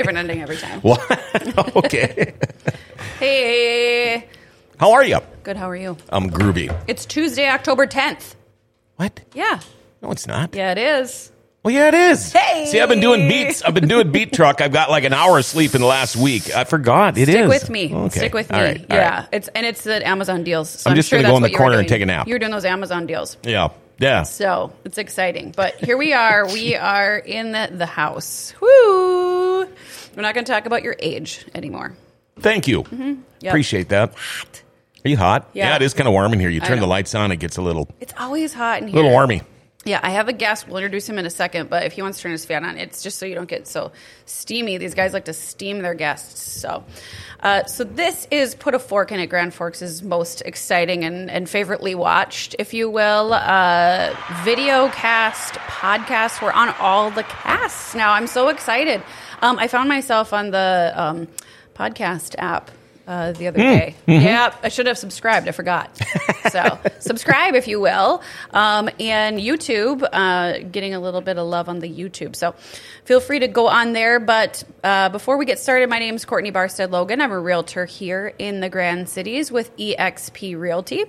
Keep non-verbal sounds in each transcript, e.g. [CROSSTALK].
different ending every time. [LAUGHS] What? okay. Hey, How are you? good. How are you? I'm groovy. It's Tuesday, October tenth. What? Yeah, No, it's not. yeah, it is. Well, yeah, it is. Hey! See, I've been doing beats. I've been doing beat truck. I've got like an hour of sleep in the last week. I forgot. It is. Stick with me. Okay. Stick with me. All right. All yeah, right. it's and it's the Amazon deals. So I'm I'm, just sure gonna go in the what you were corner and take a nap. You're doing those Amazon deals. Yeah. Yeah. So it's exciting. But here we are. we are in the, the house. Woo! We're not going to talk about your age anymore. Thank you. Mm-hmm. Yep. Appreciate that. Hot. Are you hot? Yeah. it is kind of warm in here. You turn the lights on, it gets a little, It's always hot in here. A little warmy. Yeah, I have a guest. We'll introduce him in a second. But if he wants to turn his fan on, it's just so you don't get so steamy. These guys like to steam their guests. So, uh, so this is put a fork in it. Grand Forks' most exciting and, and favoritely watched, if you will, uh, video cast podcast. We're on all the casts now. I'm so excited. Um, I found myself on the um, podcast app uh, the other day. Yeah, I should have subscribed. I forgot. [LAUGHS] so subscribe if you will. Um, and YouTube, uh, getting a little bit of love on the YouTube. So feel free to go on there. But uh, before we get started, my name is Courtney Barstead Logan. I'm a realtor here in the Grand Cities with EXP Realty.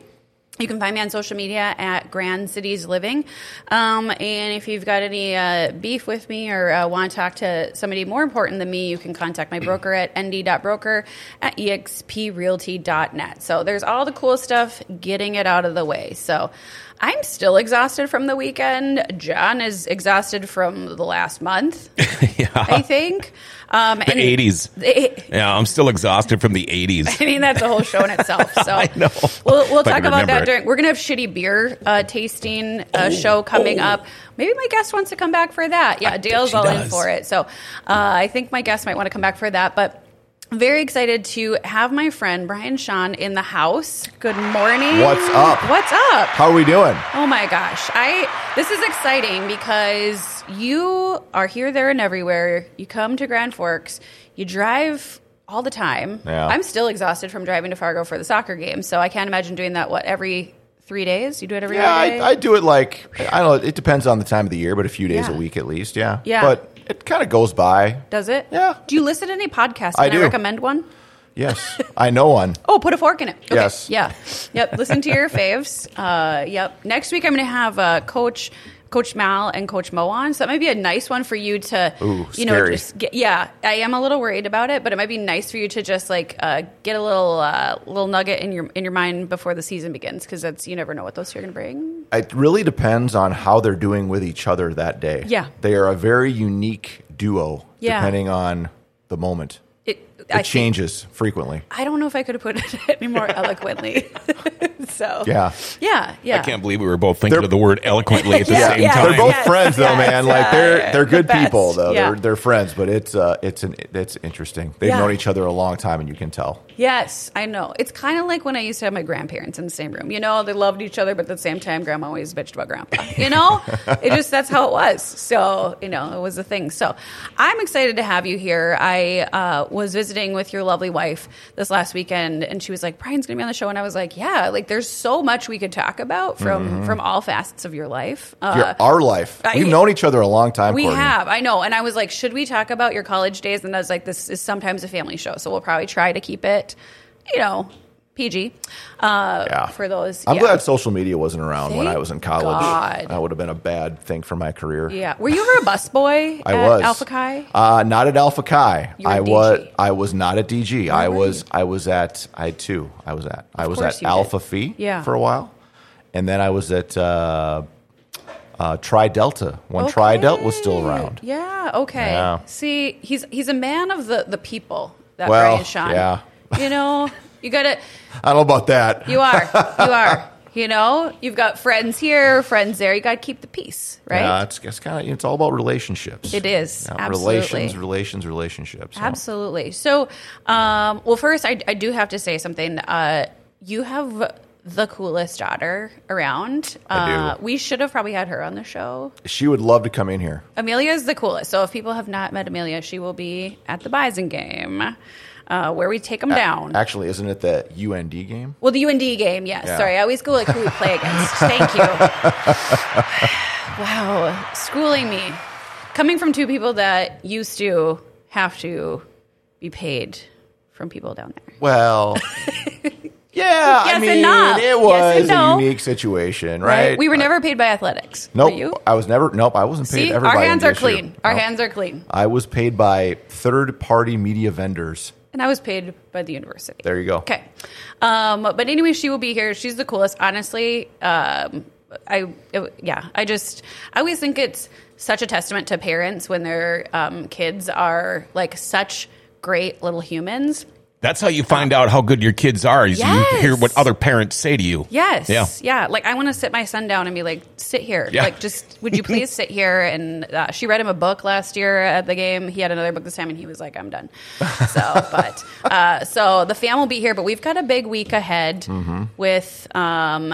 You can find me on social media at Grand Cities Living. Um, and if you've got any uh, beef with me or uh, want to talk to somebody more important than me, you can contact my broker at nd.broker at exprealty.net. So there's all the cool stuff, getting it out of the way. So I'm still exhausted from the weekend. John is exhausted from the last month, [LAUGHS] yeah. I think. Um, The 80s. the- Yeah, I'm still exhausted from the 80s. [LAUGHS] I mean, that's a whole show in itself. [LAUGHS] So I know. We'll, we'll talk about that it. during. We're gonna have shitty beer uh, tasting uh, show coming up. Maybe my guest wants to come back for that. Yeah, think Dale's all in for it. So uh, I think my guest might want to come back for that. But very excited to have my friend Brian Shawn in the house. Good morning. What's up? What's up? How are we doing? Oh my gosh. I this is exciting because you are here, there, and everywhere. You come to Grand Forks, you drive all the time. Yeah. I'm still exhausted from driving to Fargo for the soccer game, so I can't imagine doing that what every three days? You do it every Yeah? I, I do it like I don't know. It depends on the time of the year, but a few days Yeah. a week at least. Yeah, Yeah. But it kind of goes by. Does it? Yeah. Do you listen to any podcasts? I Can I, do. recommend one? Yes, I know one. Oh, put a fork in it. Okay. Yes. Yeah. Yep. Listen to your faves. Uh, yep. Next week I'm going to have uh, Coach Coach Mal and Coach Mo on. So that might be a nice one for you to, Ooh, you know, scary. just get. Yeah, I am a little worried about it, but it might be nice for you to just like uh, get a little uh, little nugget in your in your mind before the season begins because that's you never know what those two are going to bring. It really depends on how they're doing with each other that day. Yeah. they are a very unique duo. Yeah. depending on the moment. It, It I think- changes frequently. I don't know if I could have put it [LAUGHS] any more eloquently. [LAUGHS] so Yeah. yeah, yeah. I can't believe we were both thinking They're- of the word eloquently at the [LAUGHS] Yeah, same yeah. time. They're both Yes, friends though, yes, man. Like uh, they're they're good the people though. Yeah. They're they're friends, but it's uh it's an it's interesting. They've Yeah. known each other a long time, and you can tell. Yes, I know. It's kind of like when I used to have my grandparents in the same room. You know, they loved each other, but at the same time, grandma always bitched about grandpa. You know, it just that's how it was. So you know, it was a thing. So I'm excited to have you here. I uh, was visiting with your lovely wife this last weekend, and she was like, "Brian's going to be on the show," and I was like, "Yeah, like there's so much we could talk about from from all facets of your life." Uh, Your, our life. I- We've known each other a long time. we Courtney. have, I know. And I was like, should we talk about your college days? And I was like, this is sometimes a family show, so we'll probably try to keep it, you know, PG. Uh, Yeah. For those, I'm yeah. glad social media wasn't around when I was in college. God. That would have been a bad thing for my career. Yeah. Were you ever a busboy [LAUGHS] I at was Alpha Chi? Uh, not at Alpha Chi. I was. I was not at DG. I was. I was at. I had two. I was at. I was at you did. Alpha Phi. Yeah. For a while, and then I was at uh, uh, Tri Delta when Tri Delta was still around. Yeah. Okay. Yeah. See, he's he's a man of the the people. That Well, Brian Shawn. yeah. You know, [LAUGHS] you got to. I don't know about that. You are. You [LAUGHS] are. You know, you've got friends here, friends there. You got to keep the peace, right? Yeah, it's, it's kind of it's all about relationships. It is, Yeah, absolutely. relations, relations, relationships. So. Absolutely. So, um, well, first, I, I do have to say something. Uh, you have the coolest daughter around. I do. Uh, we should have probably had her on the show. She would love to come in here. Amelia is the coolest. So, if people have not met Amelia, she will be at the Bison game. Uh, where we take them down. Actually, isn't it the UND game? Well, the UND game, yes. Yeah. Sorry, I always go like who we play against. [LAUGHS] Thank you. [SIGHS] wow, schooling me. Coming from two people that used to have to be paid from people down there. Well, [LAUGHS] yeah. Yes I and mean, no. it Yes was and no. a unique situation, right? We were never paid by athletics. Nope. You? I was never. Nope. I wasn't paid See, ever. our hands are clean. Our Nope. hands are clean. I was paid by third-party media vendors. And I was paid by the university. There you go. Okay. Um, but anyway, she will be here. She's the coolest. Honestly, um, I it- yeah, I just I always think it's such a testament to parents when their um, kids are like such great little humans. That's how you find out how good your kids are. Is Yes. you hear what other parents say to you. Yes. Yeah. Yeah. Like I want to sit my son down and be like, sit here. Yeah. Like just would you please sit here? And uh, she read him a book last year at the game. He had another book this time, and he was like, I'm done. [LAUGHS] So, but uh, so the fam will be here, but we've got a big week ahead Mm-hmm. with. Um,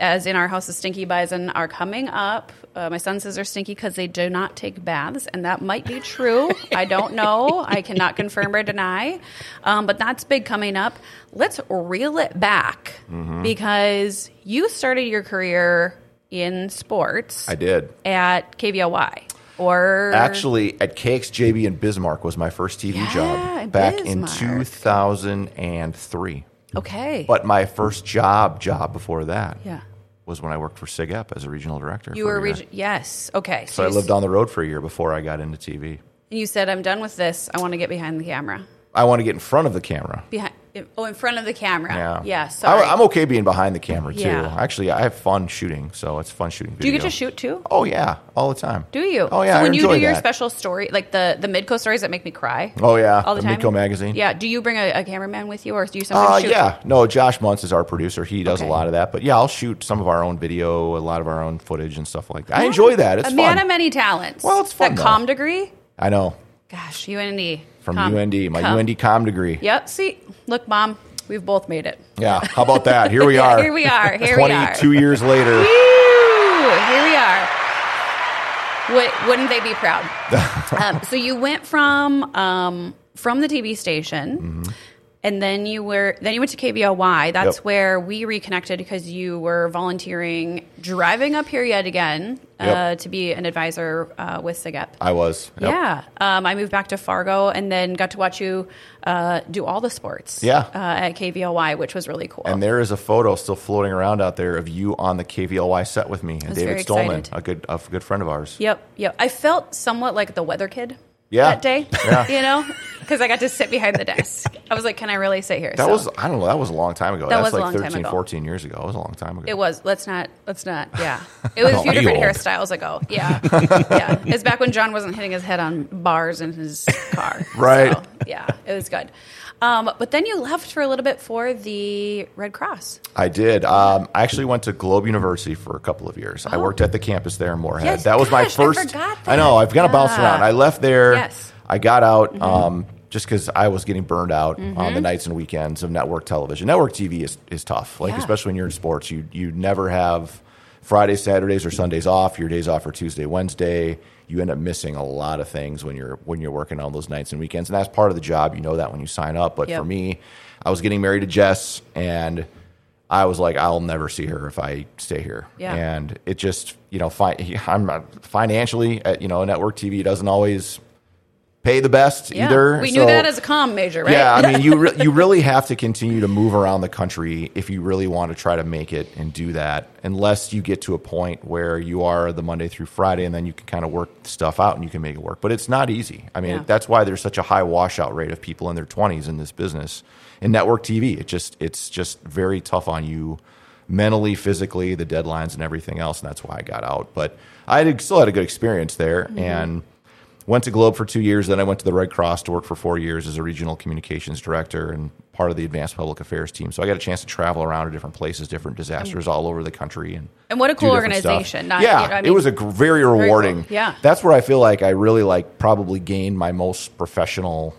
as in our house, the stinky bison are coming up. Uh, my son says they're stinky because they do not take baths, and that might be true. I don't know. I cannot confirm or deny. Um, but that's big coming up. Let's reel it back Mm-hmm. because you started your career in sports I did. at KVLY. Or Actually, at KXJB in Bismarck was my first TV Yeah, job back in 2003. okay, But my first job job before that yeah, was when I worked for SIGEP as a regional director. you were a year. reg- yes, okay. So I you, lived on the road for a year before I got into TV. And you said, "I'm done with this. I want to get behind the camera." I want to get in front of the camera. Behind, oh, in front of the camera. Yeah. Yeah. Sorry. I, am okay being behind the camera too. Yeah. Actually, I have fun shooting, so it's fun shooting. Video. Do you get to shoot too? Oh yeah, all the time. Do you? Oh yeah. So when you do your special story, like the the Midco stories that make me cry. Oh yeah, all the, the time. Midco magazine. Yeah. Do you bring a, a cameraman with you, or do you sometimes Uh, shoot? yeah, no. Josh Muntz is our producer. He does Okay. a lot of that. But yeah, I'll shoot some of our own video, a lot of our own footage and stuff like that. I enjoy that. It's a fun. man of many talents. Well, it's fun, That though. com degree. I know Gosh, UND from Com- UND, my com. UND com degree. Yep. See, look, mom, we've both made it. Yeah, how about that? Here we [LAUGHS] Yeah, are. here we are. Here we are. Years later. Woo! Here we are. Would, wouldn't they be proud? [LAUGHS] um, so you went from um, from the TV station, Mm-hmm. And then you were then you went to KVLY. That's Yep. where we reconnected because you were volunteering, driving up here yet again uh, Yep. to be an advisor uh, with SIGEP. I was. Yep. Yeah, um, I moved back to Fargo and then got to watch you uh, do all the sports. Yeah. uh, at KVLY, which was really cool. And there is a photo still floating around out there of you on the KVLY set with me and David Stolman, excited. a good a good friend of ours. Yep, yep. I felt somewhat like the weather kid. Yeah. That day, [LAUGHS] Yeah. [LAUGHS] you know, because I got to sit behind the desk. I was like, "Can I really sit here?" That So was I don't know. That was a long time ago. That That's was a like long time 13, ago. 14 years ago. It was a long time ago. It was. Let's not. Let's not. Yeah. [LAUGHS] It was a few you different old. hairstyles ago. [LAUGHS] Yeah. Yeah. It's back when John wasn't hitting his head on bars in his car. [LAUGHS] Right. So, yeah. It was good. Um, but then you left for a little bit for the Red Cross. I did. Um, I actually went to Globe University for a couple of years. I worked at the campus there in Moorhead. Yes, that was my gosh, I first. forgot I know. I've got to bounced that. around. I left there. Yes. Mm-hmm. I got out um, just because I was getting burned out on the mm-hmm. nights and weekends of network television. Network TV is, is tough. Like Yeah. especially when you're in sports, you you never have Fridays, Saturdays, or Sundays off. Your days off are Tuesday, Wednesday. You end up missing a lot of things when you're when you're working on those nights and weekends, and that's part of the job. You know that when you sign up. But Yep. for me, I was getting married to Jess, and I was like, I'll never see her if I stay here. Yeah. And it just, you know, fi- [LAUGHS] I'm financially, at, you know, network TV doesn't always pay the best Yeah. either. We knew that as a comm major, right? yeah, I mean, you [LAUGHS] re- you really have to continue to move around the country if you really want to try to make it and do that. Unless you get to a point where you are the Monday through Friday, and then you can kind of work stuff out and you can make it work. But it's not easy. I mean, Yeah. that's why there's such a high washout rate of people in their 20s in this business. In network TV, it just it's just very tough on you mentally, physically, the deadlines and everything else, and that's why I got out. But I had, still had a good experience there, Mm-hmm. and went to Globe for two years. Then I went to the Red Cross to work for four years as a regional communications director and part of the advanced public affairs team. So I got a chance to travel around to different places, different disasters all over the country, and And what a cool organization. Not- yeah, you know, I it was a gr- very rewarding. cool. Yeah. that's where I feel like I really like probably gained my most professional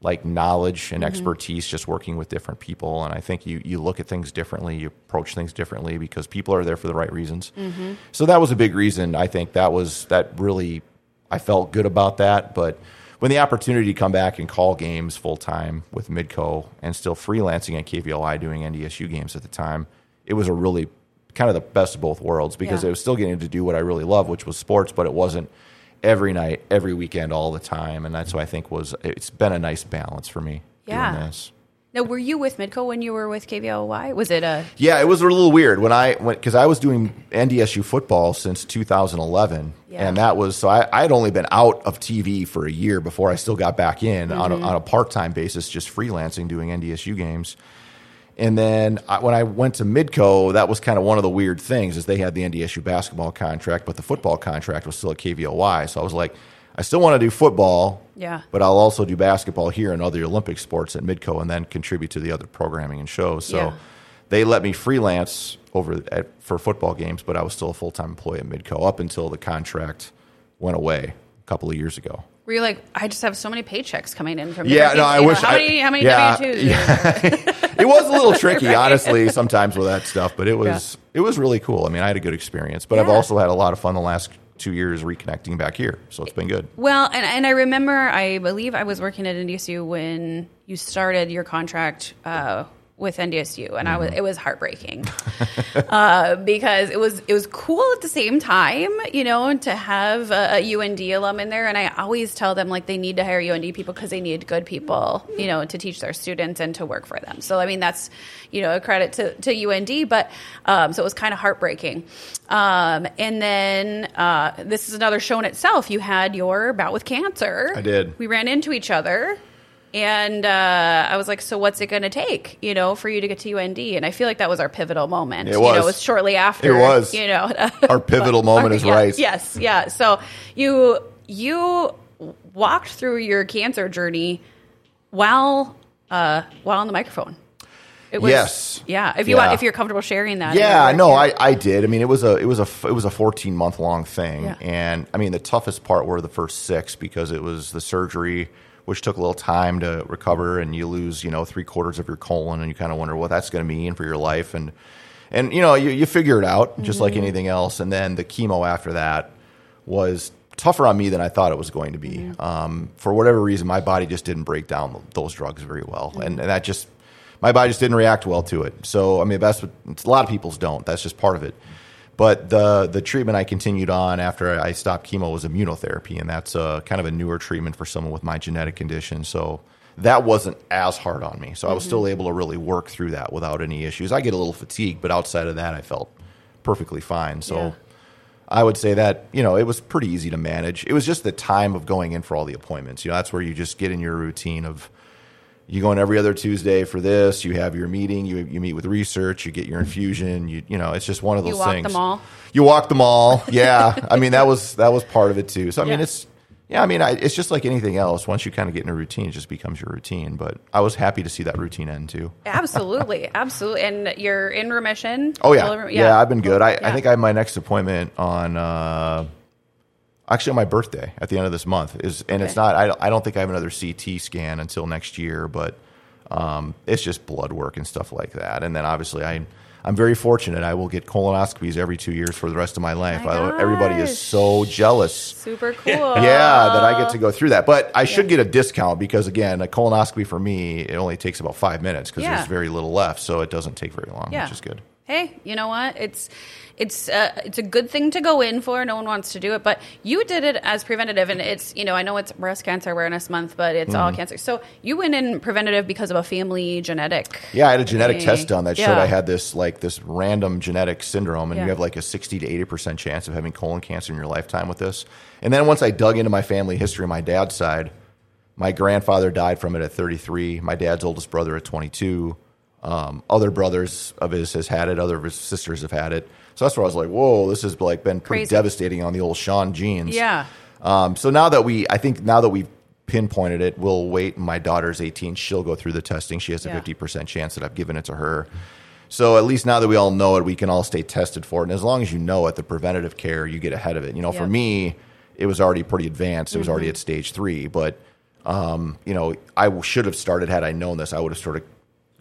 like knowledge Mm-hmm. and expertise just working with different people and i think you you look at things differently you approach things differently because people are there for the right reasons Mm-hmm. so that was a big reason i think that was that really i felt good about that but when the opportunity to come back and call games full time with Midco and still freelancing at KVLY doing NDSU games at the time, it was a really kind of the best of both worlds because Yeah. I was still getting to do what I really love, which was sports, but it wasn't every night, every weekend, all the time, and that's what I think was it's been a nice balance for me Yeah. doing this. Now, were you with Midco when you were with KVLY? Was it a Yeah, it was a little weird when I went because I was doing NDSU football since 2011, Yeah. and that was so I, I had only been out of TV for a year before I still got back in on Mm-hmm. a, on a part time basis, just freelancing doing NDSU games. And then I, when I went to Midco, that was kind of one of the weird things is they had the NDSU basketball contract, but the football contract was still at KVLY. So I was like, I still want to do football, Yeah. but I'll also do basketball here and other Olympic sports at Midco, and then contribute to the other programming and shows. So Yeah. they let me freelance over at, for football games, but I was still a full time employee at Midco up until the contract went away a couple of years ago. Were you like, I just have so many paychecks coming in from Yeah, no, I wish how I- many how many yeah, W twos? [LAUGHS] it was a little [LAUGHS] tricky, honestly, sometimes with that stuff, but it was it was really cool. I mean, I had a good experience, but I've also had a lot of fun the last two years reconnecting back here, so it's been good. Well, and, and I remember, I believe I was working at NDSU when you started your contract uh, with NDSU, and I was Mm-hmm. it was heartbreaking [LAUGHS] uh, because it was it was cool at the same time, you know, to have a, a UND alum in there. And I always tell them like they need to hire UND people because they need good people, you know, to teach their students and to work for them. So I mean, that's you know a credit to to UND, but um, so it was kind of heartbreaking. Um, and then uh, this is another show in itself. You had your bout with cancer. I did. We ran into each other. And uh, I was like, "So what's it going to take, you know, for you to get to UND?" And I feel like that was our pivotal moment. It You know, was. it was shortly after. It was. You know, [LAUGHS] Our pivotal moment is yeah, right. Yes, yeah. So you you walked through your cancer journey while uh, while on the microphone. It was, Yes. Yeah. If you Yeah. want, if you're comfortable sharing that. Yeah, You're- no, I, I did. I mean, it was a it was a it was a 14 month long thing, Yeah. and I mean the toughest part were the first six because it was the surgery, which took a little time to recover, and you lose you know three quarters of your colon, and you kind of wonder what that's going to mean for your life, and and you know you, you figure it out just like mm-hmm. anything else, and then the chemo after that was tougher on me than I thought it was going to be. Mm-hmm. Um, for whatever reason, my body just didn't break down those drugs very well, and, and that just my body just didn't react well to it. So I mean, that's what a lot of people's don't. That's just part of it. Mm-hmm. But the the treatment I continued on after I stopped chemo was immunotherapy, and that's a kind of a newer treatment for someone with my genetic condition. So that wasn't as hard on me. So I was still mm-hmm. able to really work through that without any issues. I get a little fatigued, but outside of that, I felt perfectly fine. So. Yeah. I would say that you know it was pretty easy to manage. It was just the time of going in for all the appointments. You know, that's where you just get in your routine of you go in every other Tuesday for this. You have your meeting. You you meet with research. You get your infusion. You you know, it's just one of those You walk things. them all? You walk them all. [LAUGHS] Yeah, I mean that was that was part of it too. So I mean it's yeah. I mean I, it's just like anything else. Once you kind of get in a routine, it just becomes your routine. But I was happy to see that routine end too. absolutely, [LAUGHS] absolutely. And you're in remission. Oh yeah, rem- yeah. I've been good. I, I think I have my next appointment on uh, actually on my birthday at the end of this month is, and it's not. I, don't- I don't think I have another CT scan until next year, but um, it's just blood work and stuff like that. And then obviously I. I'm very fortunate. I will get colonoscopies every two years for the rest of my life. My I- everybody is so jealous. Super [LAUGHS] cool. Yeah, that I get to go through that. But I should get a discount because again, a colonoscopy for me it only takes about five minutes because Yeah. there's very little left, so it doesn't take very long, Yeah. which is good. Hey, you know what? It's it's uh, it's a good thing to go in for. No one wants to do it, but you did it as preventative, and it's you know I know it's Breast Cancer Awareness Month, but it's Mm-hmm. all cancer. So you went in preventative because of a family genetic. Yeah, I had a genetic Okay. test done that showed Yeah. I had this like this random genetic syndrome, and Yeah. you have like a sixty to eighty percent chance of having colon cancer in your lifetime with this. And then once I dug into my family history, my dad's side, my grandfather died from it at thirty three. My dad's oldest brother at twenty two. Um, other brothers of his has had it. Other of his sisters have had it. So that's where I was like, "Whoa, this has like been pretty Crazy. devastating on the old Shawn genes." Yeah. Um, so now that we, I think now that we've pinpointed it, we'll wait. My daughter's 18. She'll go through the testing. She has a Yeah. 50% chance that I've given it to her. So at least now that we all know it, we can all stay tested for it. And as long as you know it, the preventative care, you get ahead of it. You know, for me, it was already pretty advanced. It was Mm-hmm. already at stage three. But, um, you know, I w- should have started had I known this. I would have started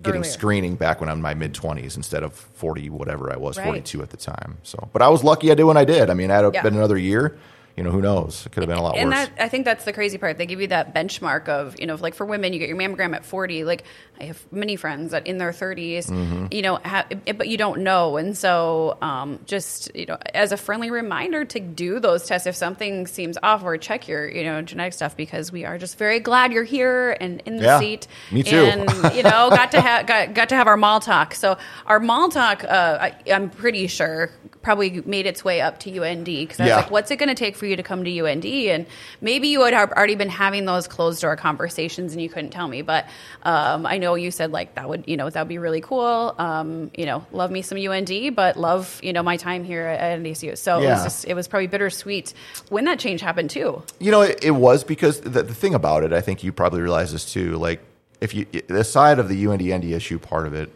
getting Earlier. screening back when I'm in my mid 20s instead of 40, whatever I was, Right. 42 at the time. So, but I was lucky I did when I did. I mean, I had Yeah. been another year. You know, who knows? It could have been a lot and worse. that I think that's the crazy part. They give you that benchmark of you know, like for women, you get your mammogram at forty. Like I have many friends that in their 30s Mm-hmm. you know, ha- but you don't know, and so um, just you know, as a friendly reminder to do those tests if something seems off, or check your you know genetic stuff because we are just very glad you're here and in the Yeah, seat. me too. And you know, got to have got, got to have our mall talk. So our mall talk, uh, I, I'm pretty sure probably made its way up to UND because I was Yeah. like, what's it going to take for you to come to UND? And maybe you had already been having those closed door conversations and you couldn't tell me. But um, I know you said like that would, you know, that would be really cool. Um, you know, love me some UND, but love, you know, my time here at NDSU. So it was just, it was probably bittersweet when that change happened too. You know, it, it was because the, the thing about it, I think you probably realize this too. Like, if you the side of the UND NDSU part of it,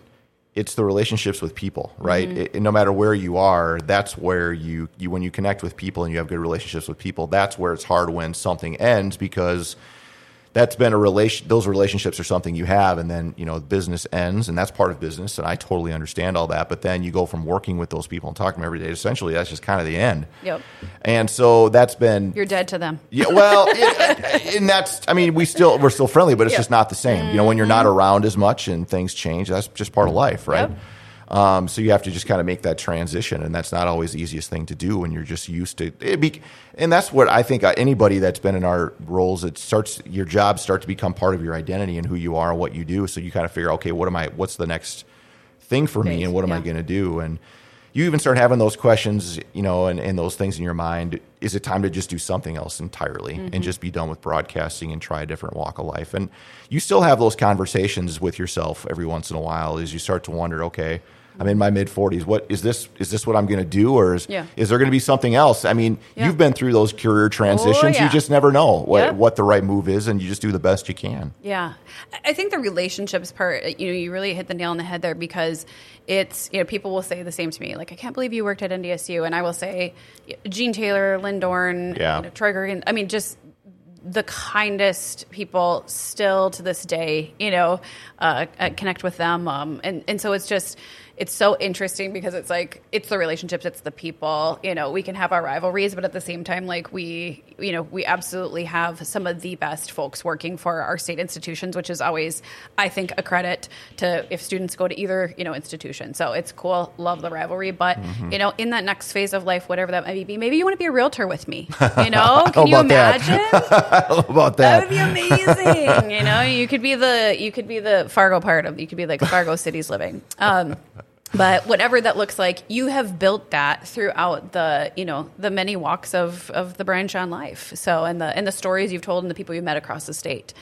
it's the relationships with people, right? Mm-hmm. It- no matter where you are, that's where you you when you connect with people and you have good relationships with people, that's where it's hard when something ends because that's been a relation those relationships are something you have and then you know business ends and that's part of business and i totally understand all that but then you go from working with those people and talking to them every day essentially that's just kind of the end Yep. and so that's been You're dead to them. yeah, well, [LAUGHS] it, and that's I mean, we still we're still friendly, but it's Yeah. just not the same. You know, when you're not mm-hmm. around as much and things change, that's just part of life, right? Yep. Um, so you have to just kind of make that transition, and that's not always the easiest thing to do when you're just used to it. Be, and that's what I think uh, anybody that's been in our roles, it starts your jobs start to become part of your identity and who you are and what you do. So you kind of figure, okay, what am I? What's the next thing for me, and what am I going to do? And you even start having those questions, you know, and, and those things in your mind. Is it time to just do something else entirely Mm-hmm. and just be done with broadcasting and try a different walk of life? And you still have those conversations with yourself every once in a while as you start to wonder, okay, I'm in my mid 40s. What is this? Is this what I'm going to do, or is Yeah. is there going to be something else? I mean, Yeah. you've been through those career transitions. yeah. You just never know what Yep. what the right move is, and you just do the best you can. Yeah. I- think the relationships part, you know, you really hit the nail on the head there because it's, you know, people will say the same to me. Like, I can't believe you worked at NDSU. And I will say, Gene Taylor, Lynn Dorn, Yeah. you know, Troy Gergen, I mean, just the kindest people still to this day, you know, uh, uh, connect with them. Um, and, and so it's just, it's so interesting because it's like, it's the relationships, it's the people, you know, we can have our rivalries, but at the same time, like we, you know, we absolutely have some of the best folks working for our state institutions, which is always, I think, a credit to if students go to either, you know, institution. So it's cool. Love the rivalry. But, Mm-hmm. you know, in that next phase of life, whatever that might be, maybe you want to be a realtor with me, [LAUGHS] you know, can you imagine? about That [LAUGHS] that? would be amazing. you know, you could be the you could be the Fargo part of you could be like Fargo City's living. Um, but whatever that looks like, you have built that throughout the you know the many walks of of the branch on life. So and the and the stories you've told and the people you've met across the state.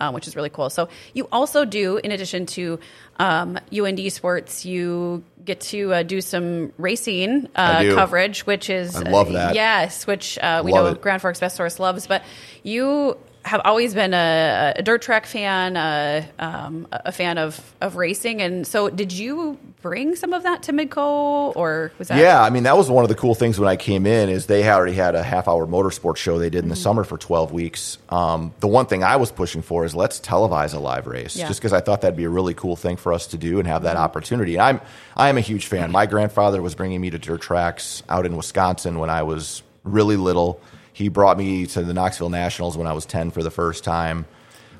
Um, which is really cool. So you also do, in addition to um, UND sports, you get to uh, do some racing uh, do. coverage, which is I love that. yes, which uh, we Love know it. Grand Forks Best Source loves. But you have always been a, a dirt track fan, uh, um, a fan of, of racing. And so, did you bring some of that to Midco, or was that? Yeah, I mean that was one of the cool things when I came in is they already had a half hour motorsports show they did in the Mm-hmm. summer for 12 weeks. Um, the one thing I was pushing for is let's televise a live race, Yeah. just because I thought that'd be a really cool thing for us to do and have that Mm-hmm. opportunity. And I'm I am a huge fan. My grandfather was bringing me to dirt tracks out in Wisconsin when I was really little. He brought me to the Knoxville Nationals when I was 10 for the first time.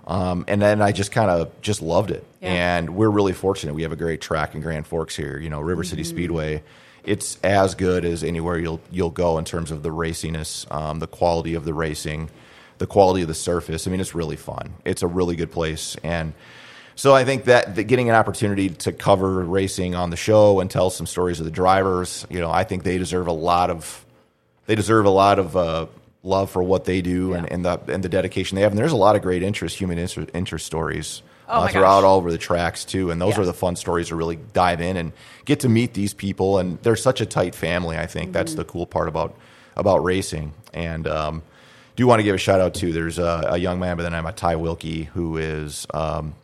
Um, and then I just kind of just loved it. Yeah. And we're really fortunate. We have a great track in Grand Forks here. You know, River City Speedway. It's as good as anywhere you'll you'll go in terms of the raciness, um, the quality of the racing, the quality of the surface. I mean, it's really fun. It's a really good place, and so I think that, that getting an opportunity to cover racing on the show and tell some stories of the drivers, you know, I think they deserve a lot of they deserve a lot of uh, love for what they do and, Yeah. and the and the dedication they have. And there's a lot of great interest, human interest, interest stories Oh uh, throughout gosh. all over the tracks too. And those Yeah. are the fun stories to really dive in and get to meet these people. And they're such a tight family. I think that's Mm-hmm. the cool part about about racing. And um, do want to give a shout out to there's a, a young man by the name of Ty Wilkie who is. Um,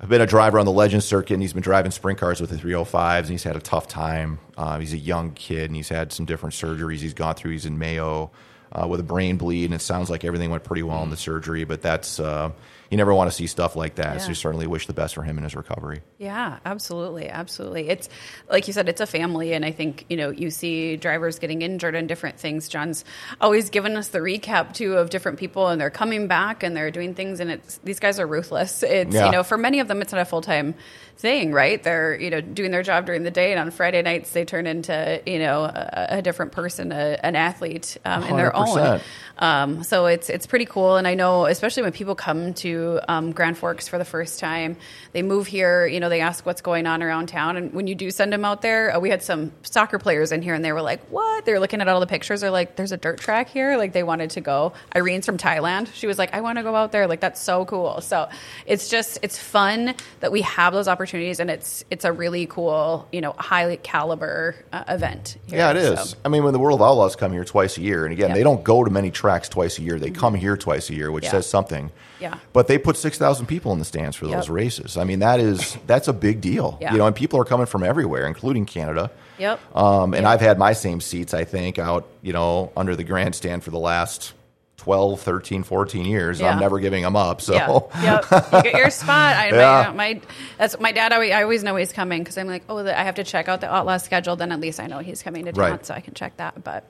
I've been a driver on the Legends circuit, and he's been driving sprint cars with the 305s, and he's had a tough time. Uh, he's a young kid, and he's had some different surgeries he's gone through. He's in Mayo. Uh, with a brain bleed, and it sounds like everything went pretty well in the surgery. But that's uh, you never want to see stuff like that. So Yeah. you certainly wish the best for him in his recovery. Yeah, absolutely, absolutely. It's like you said, it's a family, and I think you know you see drivers getting injured and different things. John's always given us the recap too of different people, and they're coming back and they're doing things, and it's these guys are ruthless. It's Yeah. you know for many of them, it's not a full time thing, right? They're you know doing their job during the day, and on Friday nights they turn into you know a, a different person, a, an athlete um, in their own. Um, so it's it's pretty cool, and I know especially when people come to um, Grand Forks for the first time, they move here. You know, they ask what's going on around town, and when you do send them out there, uh, we had some soccer players in here, and they were like, "What?" They were looking at all the pictures. They're like, "There's a dirt track here." Like they wanted to go. Irene's from Thailand. She was like, "I want to go out there." Like that's so cool. So it's just it's fun that we have those opportunities, and it's it's a really cool, you know, high caliber uh, event. Here, Yeah, it is. So, I mean, when the World Outlaws come here twice a year, and again, Yeah. they don't go to many tracks twice a year. They come here twice a year, which Yeah. says something. Yeah. But they put six thousand people in the stands for those Yep. races. I mean, that is that's a big deal. Yeah. You know, and people are coming from everywhere, including Canada. Yep. Um, and I've had my same seats, I think, out, you know, under the grandstand for the last 12, 13, 14 years. Yeah. I'm never giving them up. So Yeah, yep. You get your spot. I, [LAUGHS] Yeah. my, my, that's my dad. I, I always know he's coming because I'm like, oh, the, I have to check out the outlaw schedule. Then at least I know he's coming to town, Right. so I can check that. But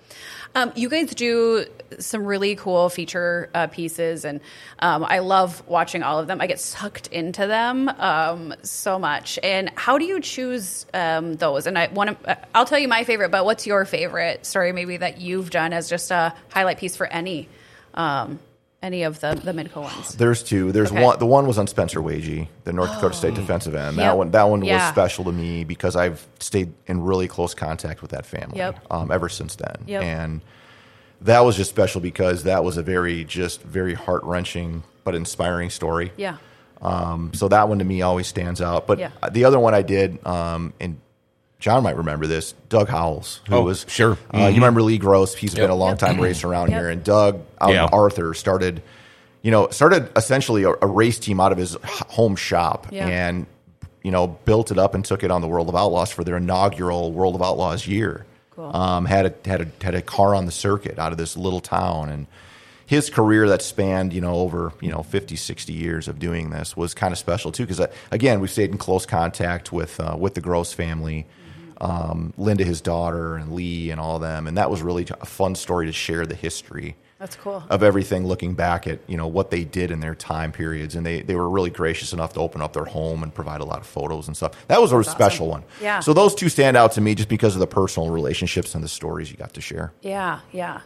um, you guys do some really cool feature uh, pieces, and um, I love watching all of them. I get sucked into them um, so much. And how do you choose um, those? And I want to. I'll tell you my favorite, but what's your favorite story maybe that you've done as just a highlight piece for any? Um, any of the the Midco ones. There's two. There's Okay. one. The one was on Spencer Waege, the North Dakota State [GASPS] defensive end. That Yep. one. That one was special to me because I've stayed in really close contact with that family Yep. um, ever since then. Yep. And that was just special because that was a very just very heart wrenching but inspiring story. Yeah. Um, so that one to me always stands out. But Yeah. the other one I did, um, and John might remember this, Doug Howells, who Oh, was sure. Uh, You remember Lee Gross? He's been a long time Yep. racer around Yep. here, and Doug out Yeah. in Arthur started, you know, started essentially a, a race team out of his home shop, Yeah. and you know, built it up and took it on the World of Outlaws for their inaugural World of Outlaws year. Cool. Um, had a had a had a car on the circuit out of this little town and his career that spanned you know over you know 50 60 years of doing this was kind of special too because again we stayed in close contact with uh, with the gross family um, linda his daughter and lee and all of them and that was really a fun story to share the history That's cool. of everything looking back at you know what they did in their time periods and they, they were really gracious enough to open up their home and provide a lot of photos and stuff that was a special one Yeah. so those two stand out to me just because of the personal relationships and the stories you got to share Yeah, yeah.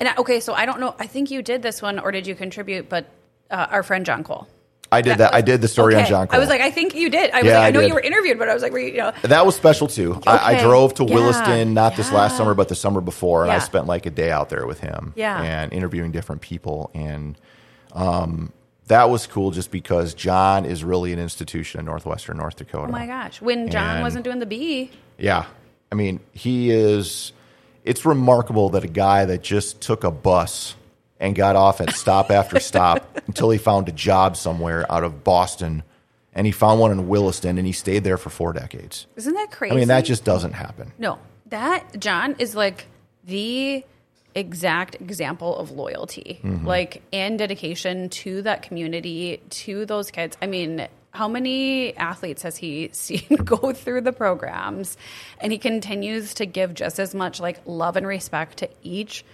And okay, so I don't know. I think you did this one, or did you contribute? But uh, our friend John Cole. I did that. I did the story on John Cole. I was like, I think you did. I was Yeah, like, I, I know did. you were interviewed, but I was like, were you, you know? that was special too. I, I drove to Yeah. Williston not this last summer, but the summer before, and I spent like a day out there with him. Yeah. and interviewing different people, and um, that was cool just because John is really an institution in northwestern North Dakota. Oh my gosh, when John And- wasn't doing the B, Yeah. I mean, he is. It's remarkable that a guy that just took a bus and got off at stop after stop [LAUGHS] until he found a job somewhere out of Boston, and he found one in Williston, and he stayed there for four decades. isn't that crazy? I mean, that just doesn't happen. no. That John is like the exact example of loyalty, Mm-hmm. like and dedication to that community, to those kids. I mean, how many athletes has he [LAUGHS] seen [LAUGHS] go through the programs? And he continues to give just as much like love and respect to each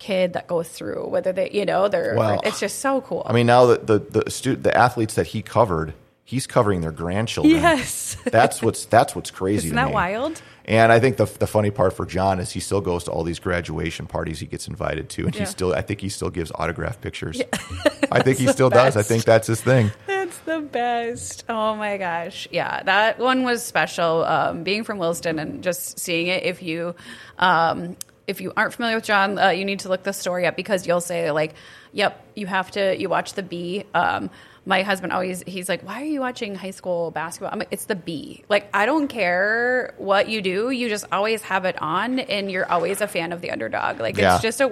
kid that goes through, whether they, you know, they're. Well, it's just so cool. I mean, now the the the, stu- the athletes that he covered, he's covering their grandchildren. Yes. [LAUGHS] that's what's that's what's crazy. Isn't that me. wild? And I think the the funny part for John is he still goes to all these graduation parties he gets invited to, and Yeah. he still I think he still gives autograph pictures. [LAUGHS] I think he still does. I think that's his thing. That's the best. Oh my gosh. Yeah, that one was special. Um, being from Williston and just seeing it. If you, um, if you aren't familiar with John, uh, you need to look the story up because you'll say like, "Yep, you have to." You watch the B. Um, my husband always he's like, "Why are you watching high school basketball?" I'm like, "It's the B. Like, I don't care what you do. You just always have it on, and you're always a fan of the underdog. Like, Yeah. it's just a,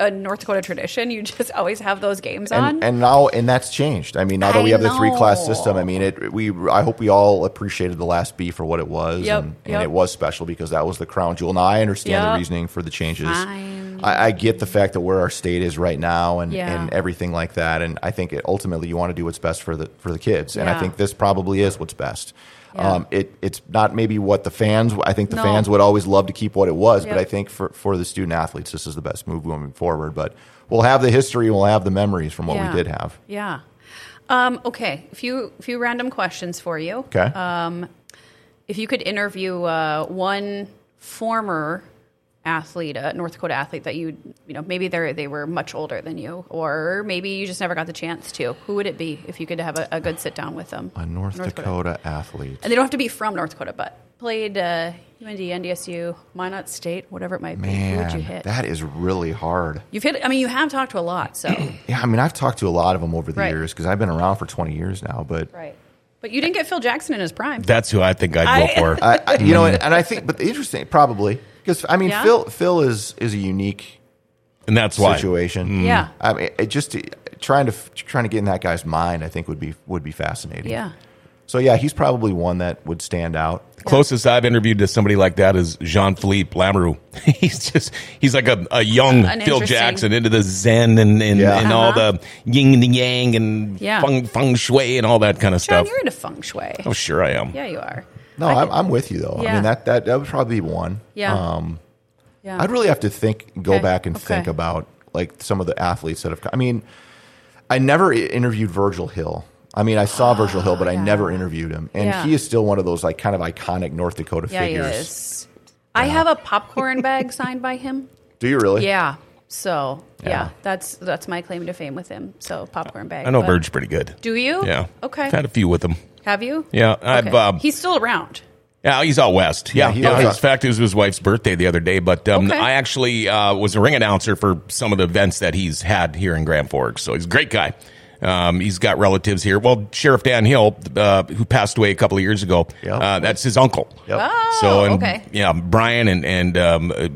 a, a North Dakota tradition. You [LAUGHS] just always have those games on. And, and now and that's changed. I mean, now that we I have the three class system, I mean, it we I hope we all appreciated the last B for what it was, Yep, and, yep. it was special because that was the crown jewel. Now I understand Yep. the reasoning for the changes. Fine. I, I get the fact that where our state is right now and, Yeah. and everything like that. And I think it, ultimately you want to do what's best for the for the kids. And I think this probably is what's best. Yeah. Um, it it's not maybe what the fans. I think the No. fans would always love to keep what it was, but I think for for the student athletes, this is the best move moving forward. But we'll have the history, we'll have the memories from what Yeah. we did have. Yeah. Um, okay. A few few random questions for you. Okay. Uh, If you could interview uh, one former athlete, a North Dakota athlete that you you know maybe they they were much older than you, or maybe you just never got the chance to. Who would it be if you could have a, a good sit down with them? a North, Dakota, athlete. And they don't have to be from North Dakota, but played uh, UND, NDSU, Minot State, whatever it might be. Who would you hit? that is really hard. You've hit. I mean, you have talked to a lot, so [CLEARS THROAT] Yeah, I mean, I've talked to a lot of them over the Right. years because I've been around for 20 years now. But right. But you didn't get Phil Jackson in his prime. That's who I think I'd I- go for. [LAUGHS] I, I, you know, and, and I think, but the interesting, probably because I mean, Yeah? Phil Phil is is a unique and that's why. situation. Yeah. I mean, it just trying to trying to get in that guy's mind, I think would be would be fascinating. Yeah. So yeah, he's probably one that would stand out. Closest I've interviewed to somebody like that is Jean Philippe Lamoureux. [LAUGHS] he's just he's like a, a young An Phil interesting- Jackson into the Zen and and, Yeah. and all Uh-huh. the yin and the yang and Yeah. feng, feng shui and all that kind of John, stuff. you're into feng shui. Oh, sure I am. Yeah, you are. No, I I'm, could- I'm with you though. I mean that, that that would probably be one. Yeah. Um, yeah. I'd really have to think, go Okay. back and Okay. think about like some of the athletes that have. I mean, I never interviewed Virgil Hill. I mean, I saw Virgil Hill, but I [GASPS] never interviewed him, and Yeah. he is still one of those like kind of iconic North Dakota yeah, he figures. is. I have a popcorn bag signed by him. Do you really? Yeah. So yeah. Yeah. that's that's my claim to fame with him. So popcorn bag. I know But- Bird's pretty good. Do you? Yeah. Okay. I've had a few with him. Have you? Yeah, I've. Um, He's still around. Yeah, he's out west. Yeah, Yeah, he yeah. was In out- fact, it was his wife's birthday the other day. But um, Okay. I actually uh, was a ring announcer for some of the events that he's had here in Grand Forks. So he's a great guy. Um, he's got relatives here. Well, Sheriff Dan Hill, uh, who passed away a couple of years ago, Yep. uh, that's his uncle. Yep. Oh, So and okay. yeah, Brian and and um, uh,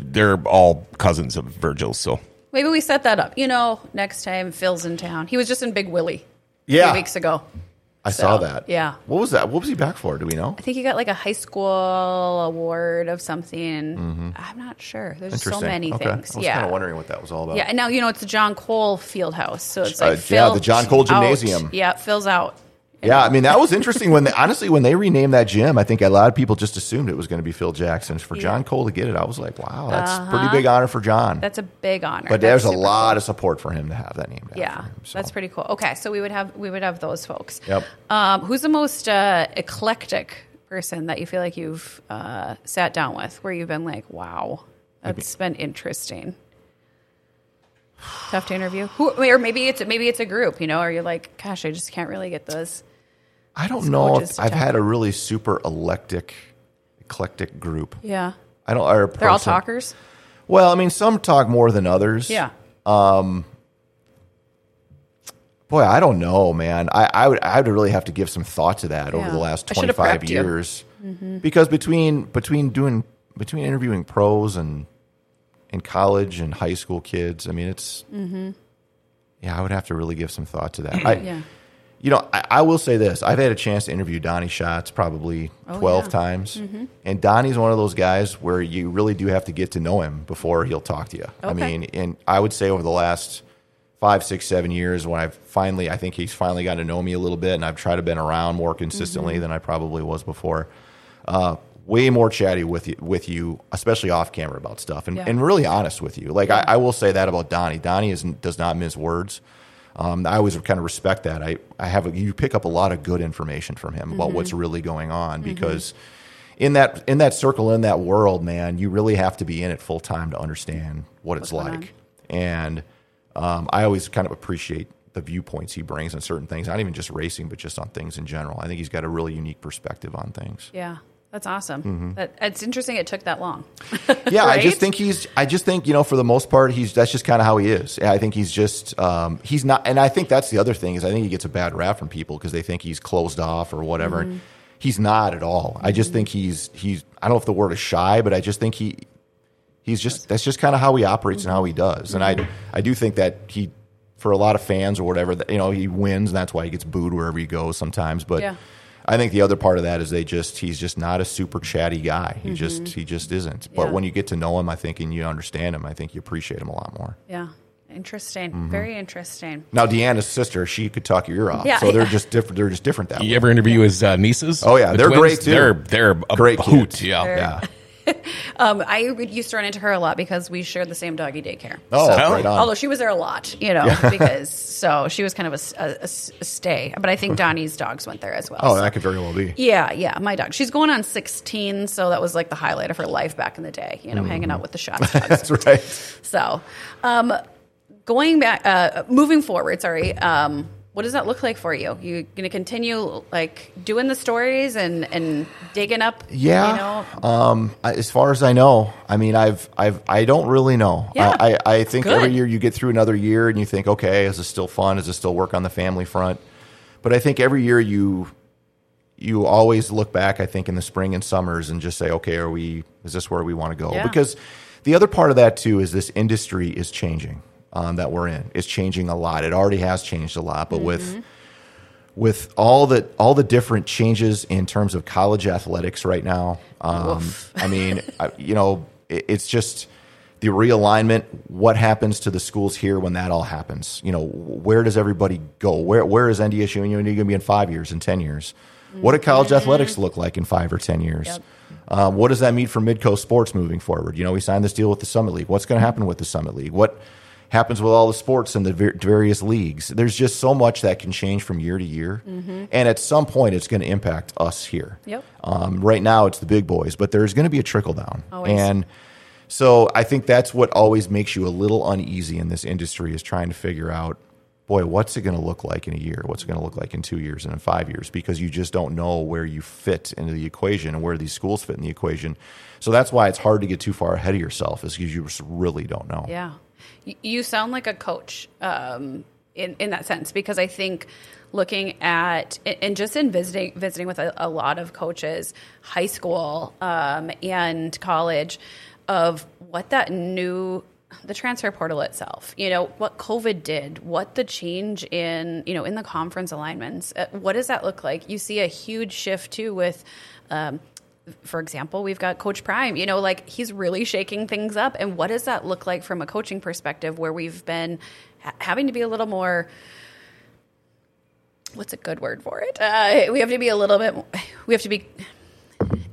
they're all cousins of Virgil. So Maybe we set that up. You know, next time Phil's in town. He was just in Big Willie. Yeah. Three weeks ago. I saw that. yeah. What was that? What was he back for? Do we know? I think he got like a high school award of something. I'm not sure. There's so many okay. things. I was yeah. kind of wondering what that was all about. Yeah, and now you know it's the John Cole Field House, so it's Uh, like yeah, the John Cole out. Gymnasium. Yeah, fills out. Yeah, I mean that was interesting when they, honestly when they renamed that gym, I think a lot of people just assumed it was going to be Phil Jackson. For John Cole to get it, I was like, wow, that's a pretty big honor for John. Uh-huh. That's a big honor. but That's there's a lot cool. of support for him to have that name. Yeah, that's pretty cool. Okay, so we would have we would have those folks. Yep. Um, who's the most uh, eclectic person that you feel like you've uh, sat down with, where you've been like, wow, that's been interesting. Tough to interview. Who, or maybe it's maybe it's a group, you know, or you're like, gosh, I just can't really get those. I don't know if I've had a really super eclectic, eclectic group. Yeah, I don't. Or they're all person- talkers. Well, I mean, some talk more than others. Yeah. Um, Boy, I don't know, man. I, I would I would really have to give some thought to that over the last twenty five twenty should've five prepped you. Mm-hmm. years, because between between doing between interviewing pros and in college and high school kids, I mean, it's yeah. I would have to really give some thought to that. [CLEARS THROAT] I, Mm-hmm. Yeah. You know, I, I will say this: I've had a chance to interview Donny Schatz probably twelve yeah. times, and Donny's one of those guys where you really do have to get to know him before he'll talk to you. I mean, and I would say over the last five, six, seven years, when I've finally, I think he's finally gotten to know me a little bit, and I've tried to been around more consistently Mm-hmm. than I probably was before. Uh, way more chatty with you, with you, especially off camera about stuff, and, Yeah. and really honest with you. Like I, I will say that about Donny. Donny is, does not miss words. Um, I always kind of respect that. I, I have a, you pick up a lot of good information from him about what's Mm-hmm. really going on because in that in that circle in that world, man, you really have to be in it full time to understand what it's What's like. And um, I always kind of appreciate the viewpoints he brings on certain things, not even just racing, but just on things in general. I think he's got a really unique perspective on things. Yeah, that's awesome. That, it's interesting. It took that long. [LAUGHS] Yeah, I just think he's. I just think you know, for the most part, he's. That's just kind of how he is. I think he's just. Um, he's not, and I think that's the other thing is I think he gets a bad rap from people because they think he's closed off or whatever. Mm-hmm. He's not at all. I just think he's. He's. I don't know if the word is shy, but I just think he. He's just. That's just kind of how he operates and how he does. And I. I do think that he. For a lot of fans or whatever, that you know, he wins, and that's why he gets booed wherever he goes sometimes. But Yeah. I think the other part of that is they just he's just not a super chatty guy. He just he just isn't. But Mm-hmm. Yeah. when you get to know him, I think and you understand him, I think you appreciate him a lot more. Yeah. Interesting. Mm-hmm. Very interesting. Now Deanna's sister, she could talk your ear off. Yeah, so they're yeah. just different. They're just different that way. You ever interview his uh, nieces? Oh, yeah, The they're twins? great, too. They're they're a Great hoot. kids. Yeah. Yeah. [LAUGHS] Um, I used to run into her a lot because we shared the same doggy daycare. Oh, So- right on. Although she was there a lot, you know, [LAUGHS] because so she was kind of a stay. But I think [LAUGHS] Donny's dogs went there as well. oh, so- that could very well be. Yeah, yeah, my dog. She's going on 16, so that was like the highlight of her life back in the day, you know, hanging out with the Schatz dogs. That's right. so, um, going back, uh, moving forward, sorry, um, what does that look like for you? You going to continue like doing the stories and, and digging up, Yeah. you know? Um, as far as I know, I mean, I've, I've, I don't really know. Yeah. I, I, I think Good. every year you get through another year and you think, okay, is this still fun? Is this still work on the family front? But I think every year you, you always look back, I think in the spring and summers and just say, okay, are we, is this where we want to go? Yeah. Because the other part of that too is this industry is changing. Um, that we're in It's changing a lot. It already has changed a lot, but with with all the all the different changes in terms of college athletics right now. Um, I mean, I, you know, it, it's just the realignment. What happens to the schools here when that all happens? You know, where does everybody go? Where where is NDSU and UND going to be in five years, in ten years? What do college athletics look like in five or ten years? Yep. Um, what does that mean for Midco Sports moving forward? You know, we signed this deal with the Summit League. What's going to happen with the Summit League? What happens with all the sports and the ver- various leagues? There's just so much that can change from year to year, and at some point, it's going to impact us here. Yep. Um, right now, it's the big boys, but there's going to be a trickle down, Always. and so I think that's what always makes you a little uneasy in this industry is trying to figure out, boy, what's it going to look like in a year? What's it going to look like in two years and in five years? Because you just don't know where you fit into the equation and where these schools fit in the equation. So that's why it's hard to get too far ahead of yourself, is because you just really don't know. Yeah. You sound like a coach um, in, in that sense because I think looking at and just in visiting visiting with a, a lot of coaches, high school um, and college, of what that new the transfer portal itself you know what covid did what the change in you know in the conference alignments uh, what does that look like? You see a huge shift too with um, for example, we've got Coach Prime. You know, like he's really shaking things up. And what does that look like from a coaching perspective, where we've been ha- having to be a little more? What's a good word for it? Uh, we have to be a little bit. We have to be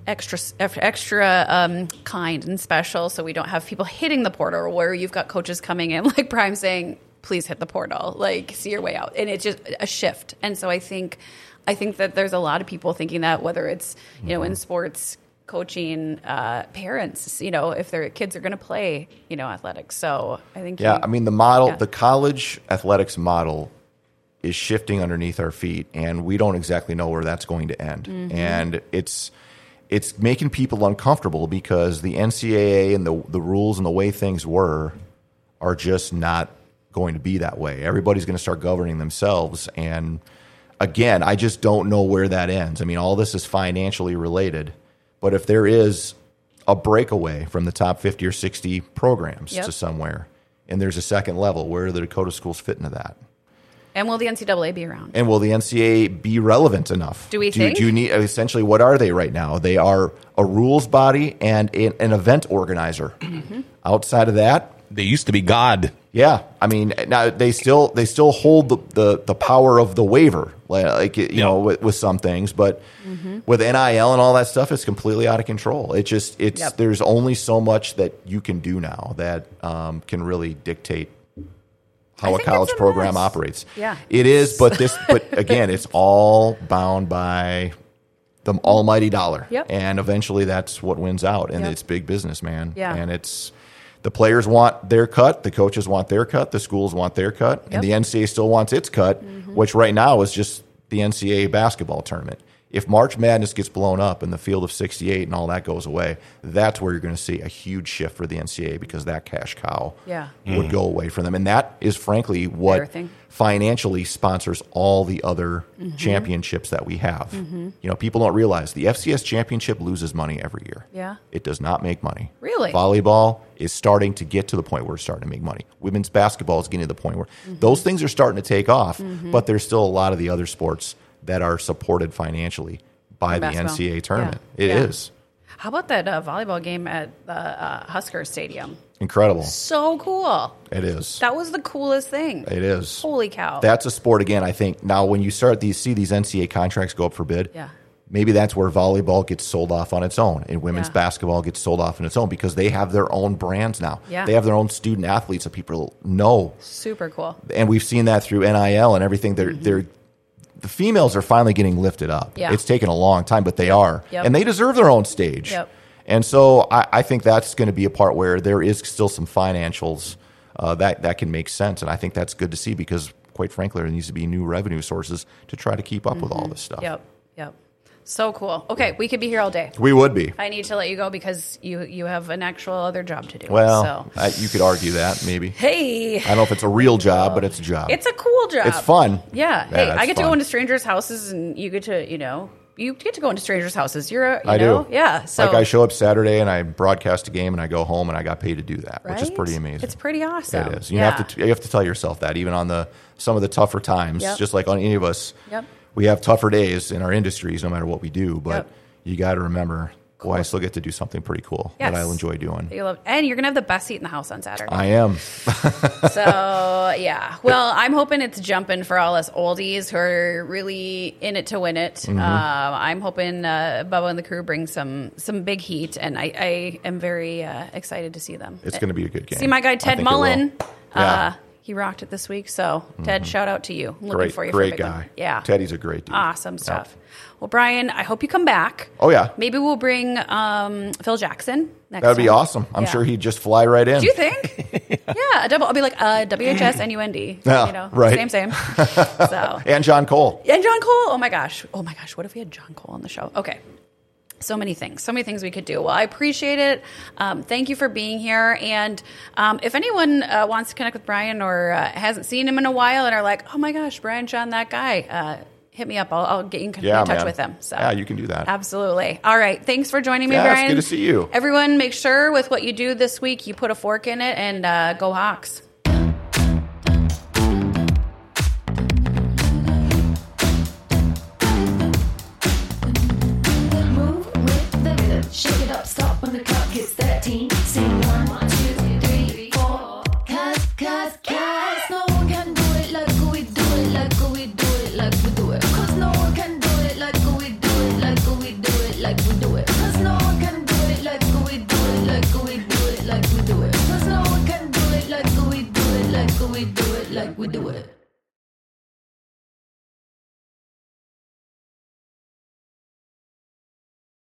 extra extra um, kind and special, so we don't have people hitting the portal. Where you've got coaches coming in [LAUGHS] like Prime saying, "Please hit the portal, like see your way out," and it's just a shift. And so I think, I think that there's a lot of people thinking that whether it's you know in sports coaching uh, parents you know if their kids are going to play you know athletics so i think Yeah, you- I mean the model, Yeah. the college athletics model is shifting underneath our feet, and we don't exactly know where that's going to end. Mm-hmm. And it's it's making people uncomfortable because the NCAA and the the rules and the way things were are just not going to be that way. Everybody's going to start governing themselves, and again, I just don't know where that ends. I mean, all this is financially related, but if there is a breakaway from the top 50 or 60 programs Yep. to somewhere, and there's a second level, where do the Dakota schools fit into that? and will the ncaa be around And will the NCAA be relevant enough? Do we do, think? Do you need essentially what are they right now? They are a rules body and an, an event organizer. Mm-hmm. Outside of that, They used to be God. Yeah, I mean, now they still they still hold the, the, the power of the waiver, like you know, with, with some things, but Mm-hmm. with NIL and all that stuff, it's completely out of control. It just it's Yep. there's only so much that you can do now that um, can really dictate how a college a program mess. operates. Yeah. it is, but this, but [LAUGHS] again, it's all bound by the almighty dollar, Yep. and eventually that's what wins out, and Yep. it's big business, man. Yeah. and it's the players want their cut, the coaches want their cut, the schools want their cut, and the Yep. NCAA still wants its cut, mm-hmm. which right now is just the NCAA basketball tournament. If March Madness gets blown up and the field of 68 and all that goes away, that's where you're going to see a huge shift for the NCAA because that cash cow Yeah. would go away from them. And that is frankly what financially sponsors all the other Mm-hmm. championships that we have. You know, people don't realize the FCS championship loses money every year. Yeah. It does not make money. Really? Volleyball is starting to get to the point where it's starting to make money. Women's basketball is getting to the point where Mm-hmm. those things are starting to take off, but there's still a lot of the other sports that are supported financially by the Basketball. NCAA tournament. Yeah. It Yeah. is How about that uh, volleyball game at the uh, Husker Stadium? incredible. So cool. It is. That was the coolest thing. It is. Holy cow. That's a sport again. I think now when you start these see these NCAA contracts go up for bid, Yeah. maybe that's where volleyball gets sold off on its own, and women's Yeah. basketball gets sold off on its own because they have their own brands now. Yeah. They have their own student athletes that people know, Super cool. and we've seen that through NIL and everything. They're they're the females are finally getting lifted up. Mm-hmm. Yeah. It's taken a long time, but they are, Yep. and they deserve their own stage. Yep. And so I, I think that's going to be a part where there is still some financials uh, that that can make sense, and I think that's good to see because, quite frankly, there needs to be new revenue sources to try to keep up with all this stuff. Mm-hmm. Yep. Yep. So cool. Okay, we could be here all day. We would be. I need to let you go because you you have an actual other job to do. Well, so. I, you could argue that maybe. hey, I don't know if it's a real job, but it's a job. it's a cool job. It's fun. Yeah. Hey, I get to go into strangers' houses, and you get to you know you get to go into strangers' houses. You're a, you I know do. yeah. So like I show up Saturday and I broadcast a game and I go home and I got paid to do that, which is pretty amazing. It's pretty awesome. It is. You yeah. have to you have to tell yourself that even on the some of the tougher times, Yep. just like on any of us, Yep. We have tougher days in our industries, no matter what we do. But Yep. you got to remember, boy, I still get to do something pretty cool that I'll enjoy doing. You love, and you're gonna have the best seat in the house on Saturday. I am. [LAUGHS] So yeah, well, I'm hoping it's jumping for all us oldies who are really in it to win it. Mm-hmm. Uh, I'm hoping uh, Bubba and the crew bring some some big heat, and I, I am very uh, excited to see them. It's going to be a good game. See my guy Ted it. Mullen. Yeah. He rocked it this week. So Ted, shout out to you. Looking great, for you. great for guy. Yeah, Teddy's a great dude. awesome stuff. Well, Brian, I hope you come back. Oh yeah, Maybe we'll bring um, Phil Jackson next. that would be awesome. I'm Yeah. sure he'd just fly right in. Do you think? [LAUGHS] yeah, a double. I'll be like uh, WHS and UND. Yeah, you know, right. Same, same. [LAUGHS] so and John Cole. and John Cole. Oh my gosh. Oh my gosh. What if we had John Cole on the show? Okay. So many things, so many things we could do. Well, I appreciate it. Um, thank you for being here. And um, if anyone uh, wants to connect with Brian or uh, hasn't seen him in a while and are like, "Oh my gosh, Brian Shawn, that guy," uh, hit me up. I'll, I'll get you in, Yeah, in touch man. with him. So Yeah, you can do that. Absolutely. All right. Thanks for joining me, Yeah, it's Brian. good to see you. Everyone, make sure with what you do this week, you put a fork in it and uh, go Hawks.